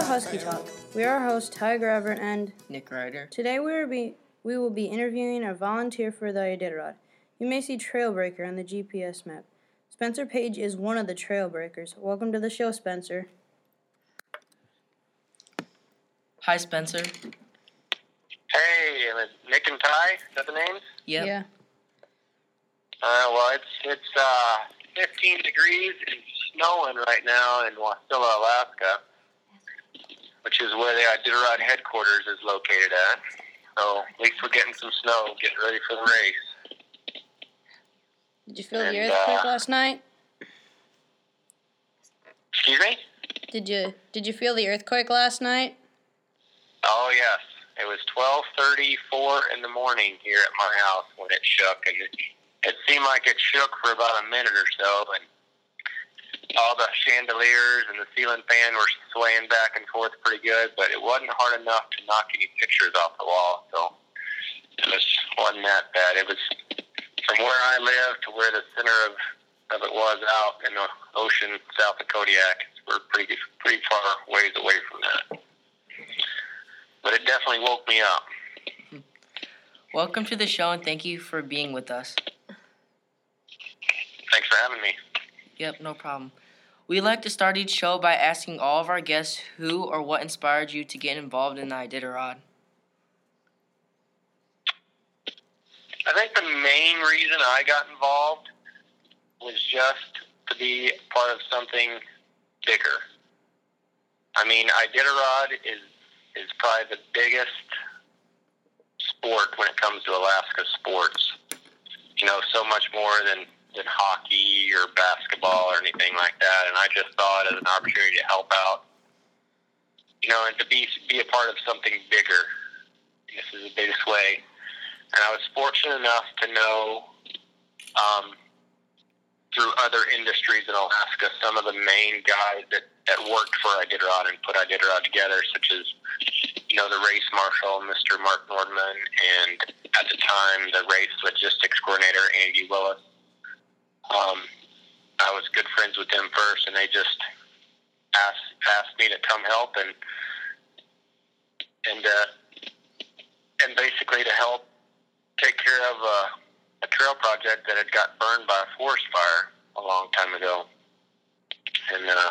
to Husky Talk. We are our hosts, Ty Graver and Nick Ryder. Today we will be we will be interviewing a volunteer for the Iditarod. You may see Trailbreaker on the GPS map. Spencer Page is one of the Trailbreakers. Welcome to the show, Spencer. Hi, Spencer. Hey, Nick and Ty. Is that the names? Yep. Yeah. Uh, well, it's it's uh, 15 degrees and snowing right now in Wasilla, Alaska, which is where the Iditarod headquarters is located at. So at least we're getting some snow, getting ready for the race. Did you feel And, the earthquake uh, last night? Excuse me? Did you Did you feel the earthquake last night? Oh yes, it was 12:34 in the morning here at my house when it shook, and it, it seemed like it shook for about a minute or so, and chandeliers and the ceiling fan were swaying back and forth pretty good, but it wasn't hard enough to knock any pictures off the wall, so it was wasn't that bad. It was from where I live to where the center of of it was out in the ocean south of Kodiak. We're pretty pretty far ways away from that but it definitely woke me up. Welcome to the show and thank you for being with us. Thanks for having me. Yep, no problem. We like to start each show by asking all of our guests who or what inspired you to get involved in the Iditarod. I think the main reason I got involved was just to be part of something bigger. I mean, Iditarod is is probably the biggest sport when it comes to Alaska sports. You know, so much more than than hockey or basketball or anything like that. And I just saw it as an opportunity to help out. You know, and to be be a part of something bigger. This is the biggest way. And I was fortunate enough to know um, through other industries in Alaska some of the main guys that, that worked for Iditarod and put Iditarod together, such as you know, the race marshal, Mr. Mark Nordman, and at the time, the race logistics coordinator, Andy Willis. Um, I was good friends with them first, and they just asked asked me to come help and and uh, and basically to help take care of a, a trail project that had got burned by a forest fire a long time ago, and. Uh,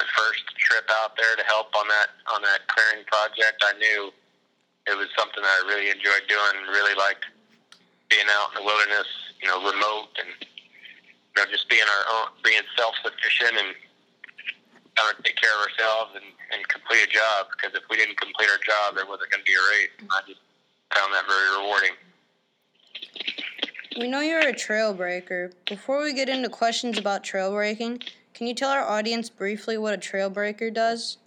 the first trip out there to help on that on that clearing project, I knew it was something that I really enjoyed doing really liked being out in the wilderness, you know, remote and you know, just being our own being self sufficient and kind of take care of ourselves and, and complete a job because if we didn't complete our job there wasn't gonna be a race. And I just found that very rewarding. We know you're a trail breaker. Before we get into questions about trail breaking, can you tell our audience briefly what a trail breaker does?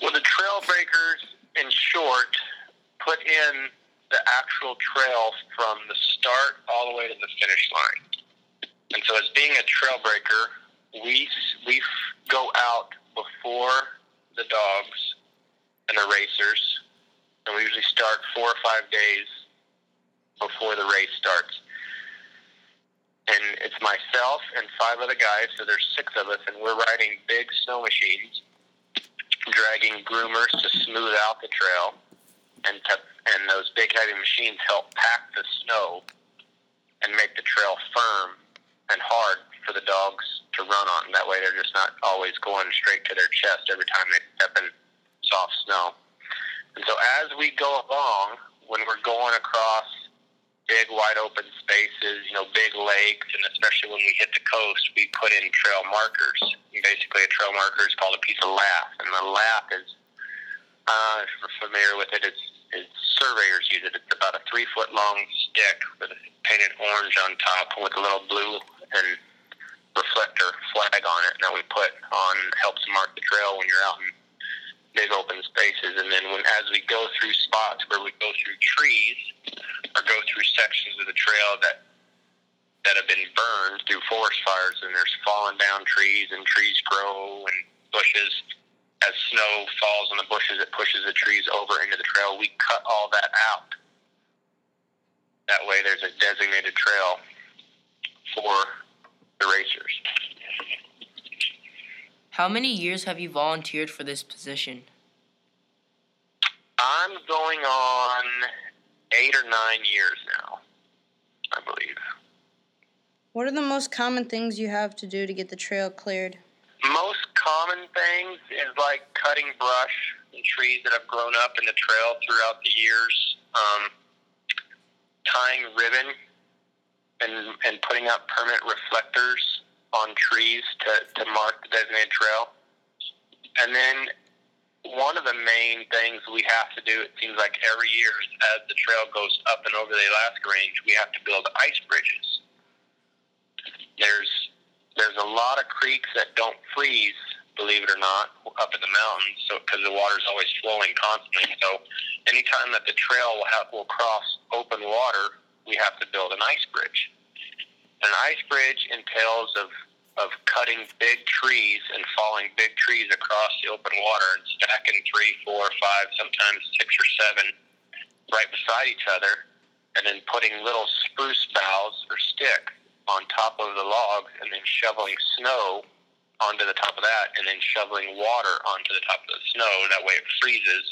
Well, the trail breakers, in short, put in the actual trail from the start all the way to the finish line. And so, as being a trail breaker, we we go out before the dogs and the racers, and we usually start four or five days before the race starts. And it's myself and five other guys, so there's six of us, and we're riding big snow machines, dragging groomers to smooth out the trail, and to, and those big heavy machines help pack the snow and make the trail firm and hard for the dogs to run on. That way, they're just not always going straight to their chest every time they step in soft snow. And so, as we go along, when we're going across big wide open spaces, you know, big lakes, and especially when we hit the coast, we put in trail markers. And basically, a trail marker is called a piece of lath, and the lath is, uh, if you're familiar with it, it's, it's surveyors use it. It's about a three foot long stick with painted orange on top with a little blue and reflector flag on it. That we put on helps mark the trail when you're out in big open spaces. And then when as we go through spots where we go through trees or go through sections of the trail that that have been burned through forest fires and there's fallen down trees and trees grow and bushes as snow falls on the bushes it pushes the trees over into the trail we cut all that out that way there's a designated trail for the racers How many years have you volunteered for this position? I'm going on eight or nine years now, I believe. What are the most common things you have to do to get the trail cleared? Most common things is like cutting brush and trees that have grown up in the trail throughout the years, um, tying ribbon and, and putting up permanent reflectors on trees to, to mark the designated trail. And then one of the main things we have to do, it seems like every year, as the trail goes up and over the Alaska Range, we have to build ice bridges. There's there's a lot of creeks that don't freeze, believe it or not, up in the mountains, so because the water's always flowing constantly. So anytime that the trail will have will cross open water, we have to build an ice bridge. An ice bridge entails of of cutting big trees and falling big trees across the open water and stacking three, four, five, sometimes six or seven right beside each other, and then putting little spruce boughs or stick on top of the logs and then shoveling snow onto the top of that and then shoveling water onto the top of the snow. That way it freezes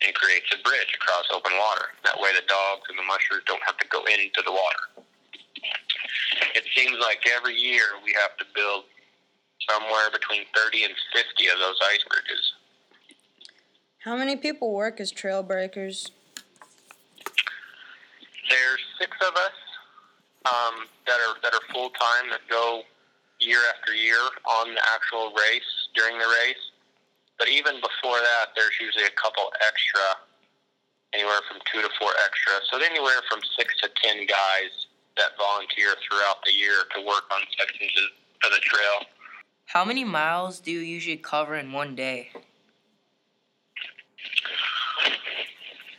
and creates a bridge across open water. That way the dogs and the mushers don't have to go into the water it seems like every year we have to build somewhere between 30 and 50 of those ice bridges. How many people work as trail breakers? There's six of us um, that are that are full time that go year after year on the actual race during the race. But even before that, there's usually a couple extra, anywhere from two to four extra. So anywhere from six to ten guys that volunteer throughout the year to work on sections of the trail. How many miles do you usually cover in one day?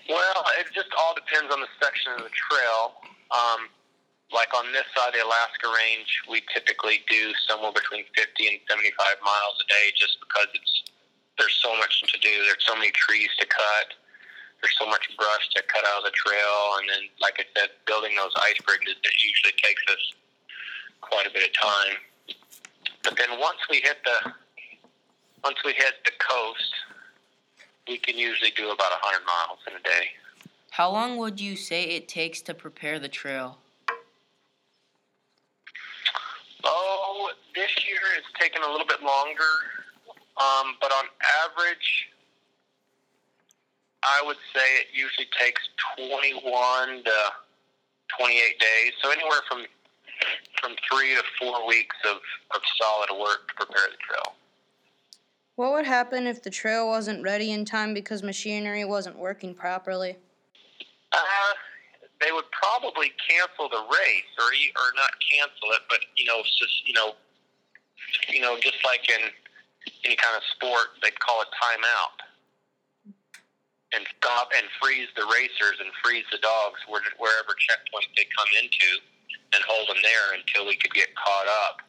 Well, it just all depends on the section of the trail. Um, like on this side of the Alaska Range, we typically do somewhere between 50 and 75 miles a day just because it's there's so much to do. There's so many trees to cut there's so much brush to cut out of the trail, and then, like I said, building those ice bridges that usually takes us quite a bit of time. But then once we hit the once we hit the coast, we can usually do about 100 miles in a day. How long would you say it takes to prepare the trail? Oh, this year it's taken a little bit longer, um, but on average, I would say it usually takes 21 to 28 days. So anywhere from from three to four weeks of, of solid work to prepare the trail. What would happen if the trail wasn't ready in time because machinery wasn't working properly? Uh, they would probably cancel the race, or or not cancel it, but you know, just you know, you know, just like in any kind of sport, they'd call it timeout and stop and freeze the racers and freeze the dogs wherever checkpoint they come into and hold them there until we could get caught up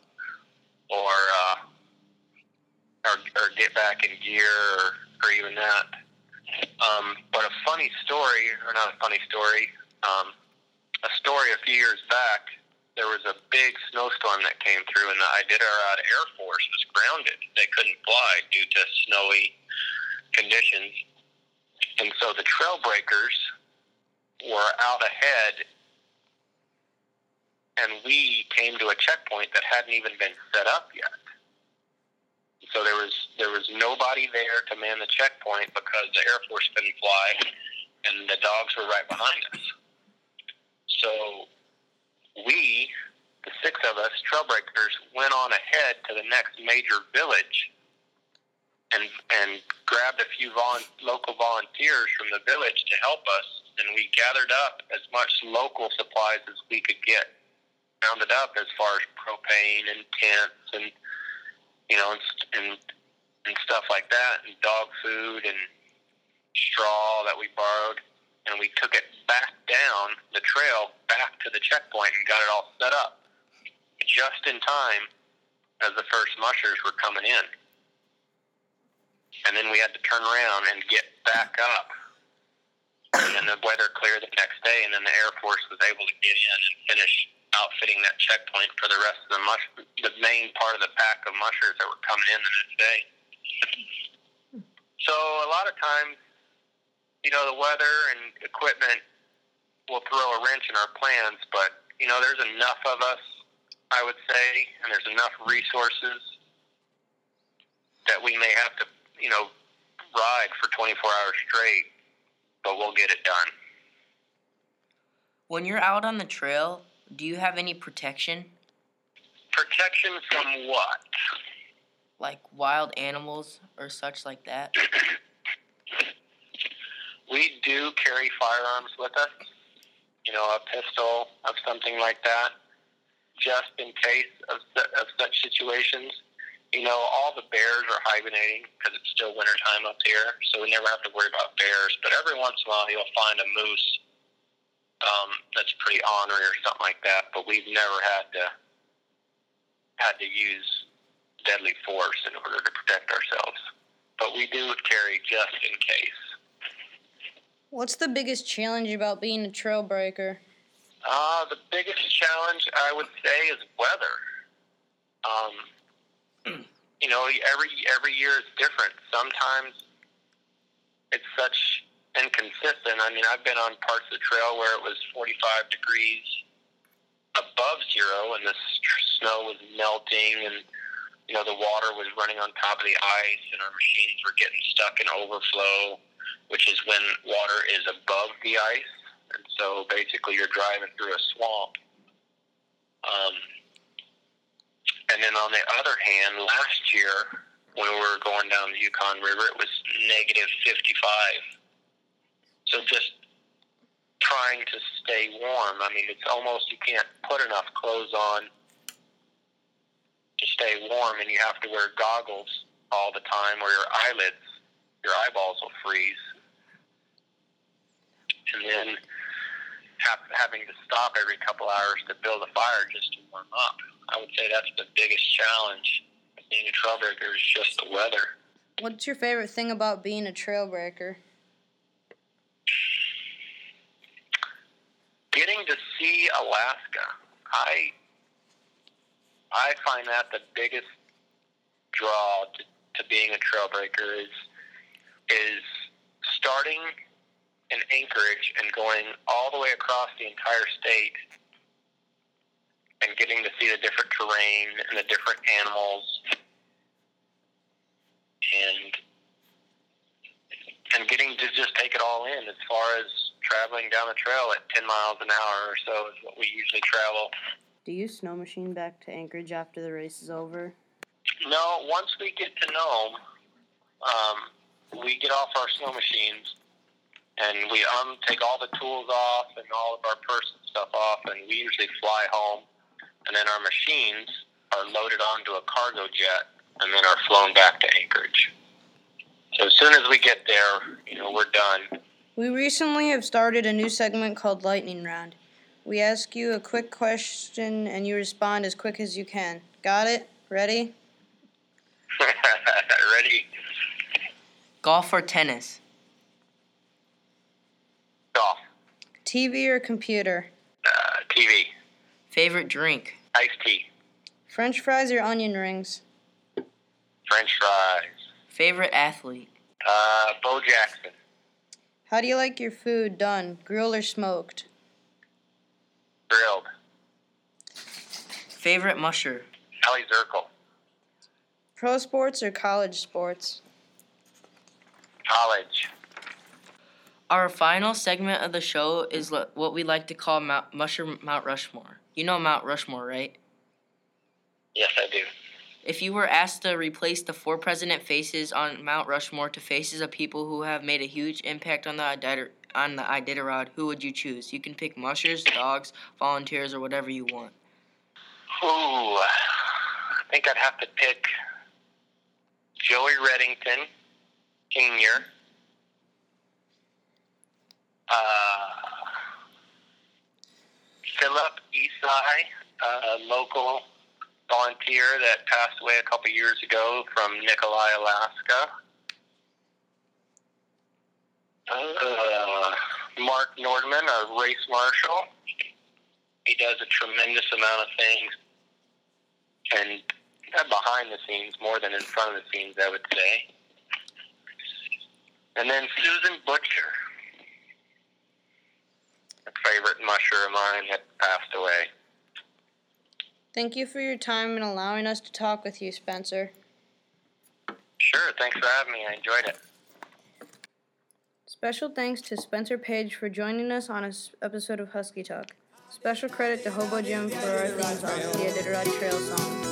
or uh, or, or get back in gear or, or even that. Um, but a funny story, or not a funny story, um, a story a few years back, there was a big snowstorm that came through, and the Iditarod Air Force was grounded. They couldn't fly due to snowy conditions and so the trailbreakers were out ahead, and we came to a checkpoint that hadn't even been set up yet. So there was there was nobody there to man the checkpoint because the Air Force couldn't fly, and the dogs were right behind us. So we, the six of us trailbreakers, went on ahead to the next major village and and grabbed a few volu- local volunteers from the village to help us, and we gathered up as much local supplies as we could get, rounded up as far as propane and tents and you know and and, and stuff like that, and dog food and straw that we borrowed, and we took it back down the trail back to the checkpoint and got it all set up just in time as the first mushers were coming in and then we had to turn around and get back up. And then the weather cleared the next day, and then the Air Force was able to get in and finish outfitting that checkpoint for the rest of the mush, the main part of the pack of mushers that were coming in the next day. So a lot of times, you know, the weather and equipment will throw a wrench in our plans, but you know, there's enough of us, I would say, and there's enough resources that we may have to, you know, ride for 24 hours straight, but we'll get it done. When you're out on the trail, do you have any protection? Protection from what? Like wild animals or such like that? we do carry firearms with us, you know, a pistol of something like that, just in case of, of such situations. You know, all the bears are hibernating because it's still wintertime up here, so we never have to worry about bears. But every once in a while, you'll find a moose um, that's pretty ornery or something like that. But we've never had to had to use deadly force in order to protect ourselves. But we do carry just in case. What's the biggest challenge about being a trail breaker? Uh, the biggest challenge I would say is weather. Um, you know, every every year is different. Sometimes it's such inconsistent. I mean, I've been on parts of the trail where it was 45 degrees above zero, and the snow was melting, and you know the water was running on top of the ice, and our machines were getting stuck in overflow, which is when water is above the ice, and so basically you're driving through a swamp. Um, and then on the other hand, last year when we were going down the Yukon River, it was negative 55. So just trying to stay warm. I mean, it's almost you can't put enough clothes on to stay warm, and you have to wear goggles all the time, or your eyelids, your eyeballs will freeze. And then have, having to stop every couple hours to build a fire just to warm up. I would say that's the biggest challenge of being a trail breaker is just the weather. What's your favorite thing about being a trailbreaker? getting to see Alaska, I I find that the biggest draw to, to being a trailbreaker is is starting in Anchorage and going all the way across the entire state and getting to see the different terrain and the different animals and and getting to just take it all in as far as traveling down the trail at 10 miles an hour or so is what we usually travel. Do you snow machine back to Anchorage after the race is over? No, once we get to Nome, um, we get off our snow machines and we um, take all the tools off and all of our personal stuff off, and we usually fly home. And then our machines are loaded onto a cargo jet and then are flown back to Anchorage. So as soon as we get there, you know, we're done. We recently have started a new segment called Lightning Round. We ask you a quick question and you respond as quick as you can. Got it? Ready? Ready? Golf or tennis? Golf. TV or computer? Uh, TV. Favorite drink? Iced tea. French fries or onion rings? French fries. Favorite athlete? Uh, Bo Jackson. How do you like your food done, grilled or smoked? Grilled. Favorite musher? Aliy Zirkle. Pro sports or college sports? College. Our final segment of the show is what we like to call Mount, Musher Mount Rushmore. You know Mount Rushmore, right? Yes, I do. If you were asked to replace the four president faces on Mount Rushmore to faces of people who have made a huge impact on the Iditar- on the Iditarod, who would you choose? You can pick mushers, dogs, volunteers, or whatever you want. Ooh, I think I'd have to pick Joey Redington, Senior. Uh, Philip Isai, a local volunteer that passed away a couple years ago from Nikolai, Alaska. Uh, Mark Nordman, a race marshal. He does a tremendous amount of things, and uh, behind the scenes more than in front of the scenes, I would say. And then Susan Butcher, favorite musher of mine, had passed away. Thank you for your time and allowing us to talk with you, Spencer. Sure, thanks for having me. I enjoyed it. Special thanks to Spencer Page for joining us on an episode of Husky Talk. Special credit to Hobo Jim for our theme song, the Iditarod Trail song.